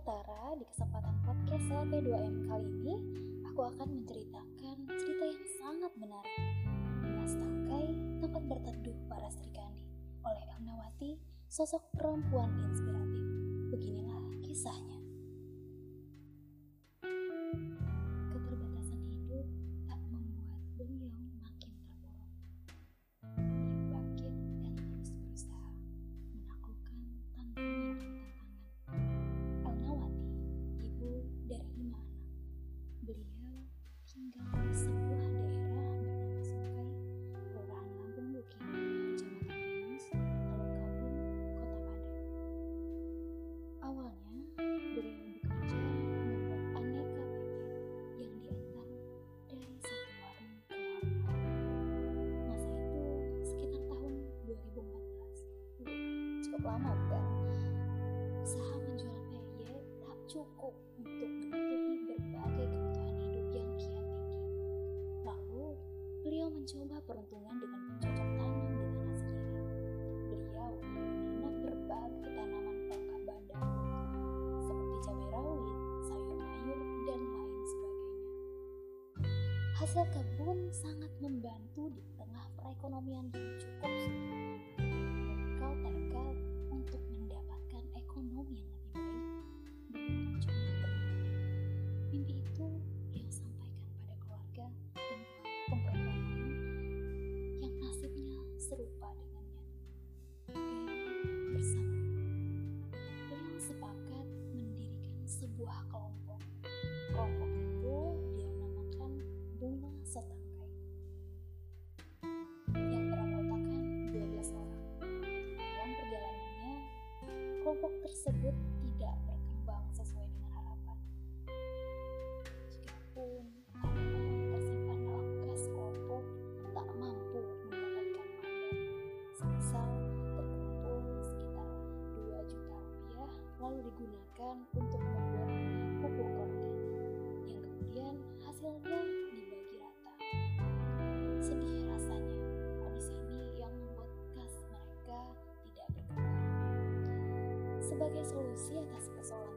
Utara, di kesempatan podcast LP2M kali ini, aku akan menceritakan cerita yang sangat menarik. Mas Tangkai, tempat berteduh para Sri Kandi, oleh Elnawati, sosok perempuan inspiratif. Beginilah kisahnya. Cukup lama bukan? Usaha menjual peye tak cukup untuk menutupi berbagai kebutuhan hidup yang kian tinggi. Lalu, beliau mencoba peruntungan dengan mencocok tanam dengan hasil diri. Beliau menanam berbagai tanaman pangka bandang seperti cabai rawit, sayur mayur, dan lain sebagainya. Hasil kebun sangat membantu di tengah perekonomian yang sebuah kelompok. Kelompok itu dia namakan Bunga Setangkai yang beranggotakan 12 orang. Dalam perjalanannya, kelompok tersebut tidak berkembang sesuai dengan harapan. Jikapun tanaman tersimpan dalam kas kelompok tak mampu mendapatkan mandat, semisal terkumpul sekitar 2 juta rupiah lalu digunakan untuk membuat pupuk organik yang kemudian hasilnya dibagi rata. Sedih rasanya kondisi ini yang membuat kas mereka tidak berkembang. Sebagai solusi atas persoalan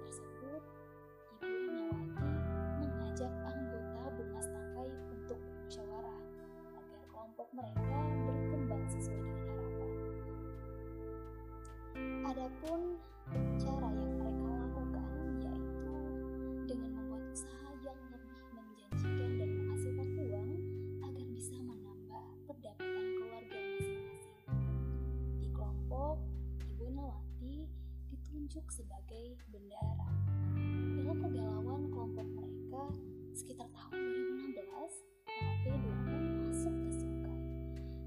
ditunjuk sebagai bendara. Dalam pergalauan kelompok mereka sekitar tahun 2016, LP2M masuk ke Sungai.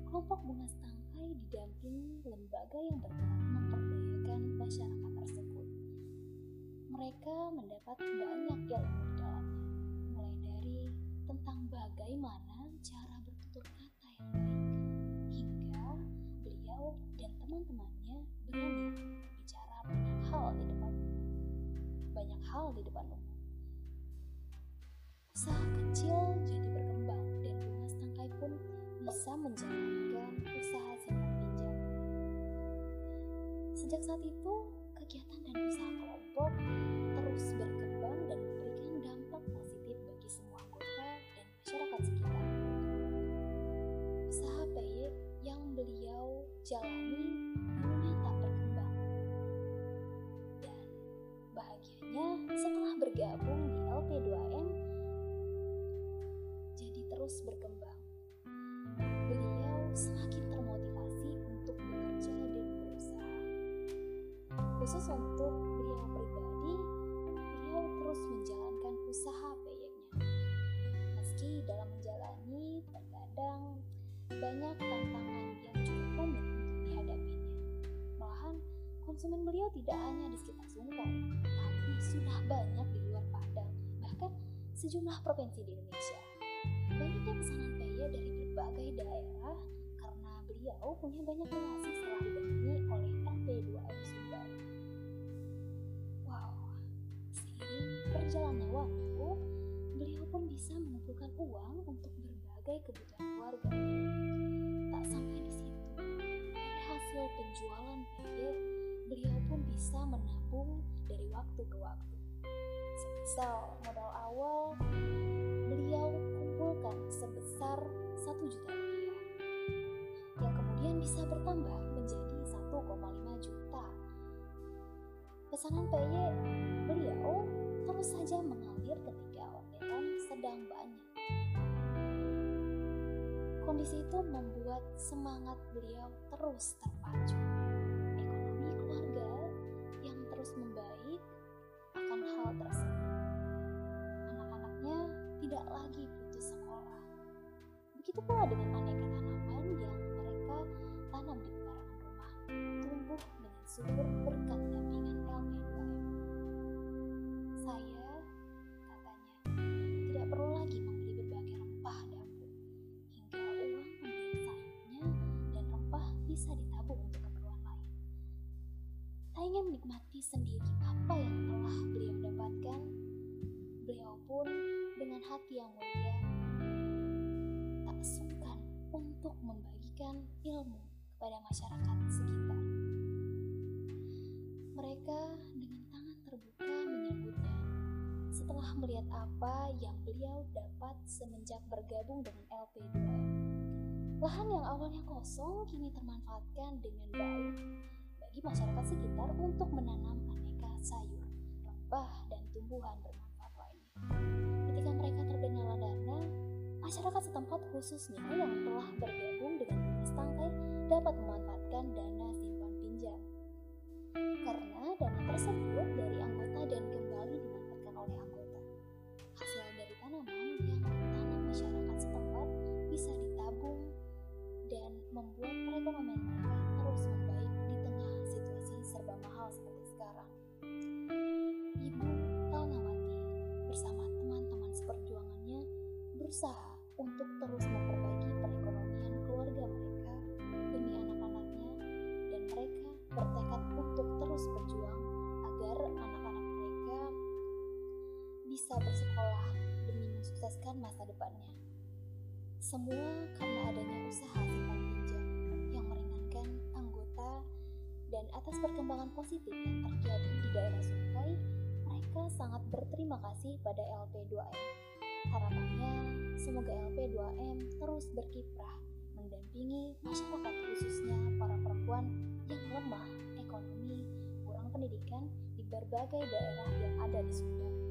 Kelompok Bunga Tangkai didampingi lembaga yang bergerak memperdayakan masyarakat tersebut. Mereka mendapat banyak ilmu mulai dari tentang bagaimana cara bertutur kata yang baik, hingga beliau dan teman-temannya berani hal di depan umum. Usaha kecil jadi berkembang dan Bunga Tangkai pun bisa menjalankan usaha simpan pinjam. Sejak saat itu, kegiatan dan usaha kelompok terus berkembang dan memberikan dampak positif bagi semua anggota dan masyarakat sekitar. Usaha PY yang beliau jalani Khusus untuk beliau pribadi, beliau terus menjalankan usaha peyeknya. Meski dalam menjalani terkadang banyak tantangan yang cukup rumit untuk dihadapinya. Malahan konsumen beliau tidak hanya di sekitar Sungai, tapi sudah banyak di luar Padang, bahkan sejumlah provinsi di Indonesia. Banyaknya pesanan peye dari berbagai daerah karena beliau punya banyak relasi setelah didampingi oleh LP2M Sumbar. Berjalannya waktu, beliau pun bisa mengumpulkan uang untuk berbagai kebutuhan keluarga. Tak sampai di situ, dari hasil penjualan peye, beliau pun bisa menabung dari waktu ke waktu. Semisal modal awal beliau kumpulkan sebesar 1 juta rupiah yang kemudian bisa bertambah menjadi 1,5 juta. Pesanan PY beliau terus saja mengalir ketika orderan sedang banyak. Kondisi itu membuat semangat beliau terus terpacu. Ekonomi keluarga yang terus membaik akan hal tersebut. Anak-anaknya tidak lagi putus sekolah. Begitu pula dengan aneka menikmati sendiri apa yang telah beliau dapatkan, beliau pun dengan hati yang mulia tak sungkan untuk membagikan ilmu kepada masyarakat sekitar. Mereka dengan tangan terbuka menyambutnya setelah melihat apa yang beliau dapat semenjak bergabung dengan LP2M. Lahan yang awalnya kosong kini termanfaatkan dengan baik bagi masyarakat sekitar untuk menanam aneka sayur, rempah, dan tumbuhan bermanfaat lainnya. Ketika mereka tergenala dana, masyarakat setempat khususnya yang telah bergabung dengan Dinas Tangkai dapat memanfaatkan dana bersekolah demi mensukseskan masa depannya. Semua karena adanya usaha simpan pinjam yang meringankan anggota dan atas perkembangan positif yang terjadi di daerah Sungai, mereka sangat berterima kasih pada LP2M. Harapannya, semoga LP2M terus berkiprah mendampingi masyarakat khususnya para perempuan yang lemah ekonomi, kurang pendidikan di berbagai daerah yang ada di Sunda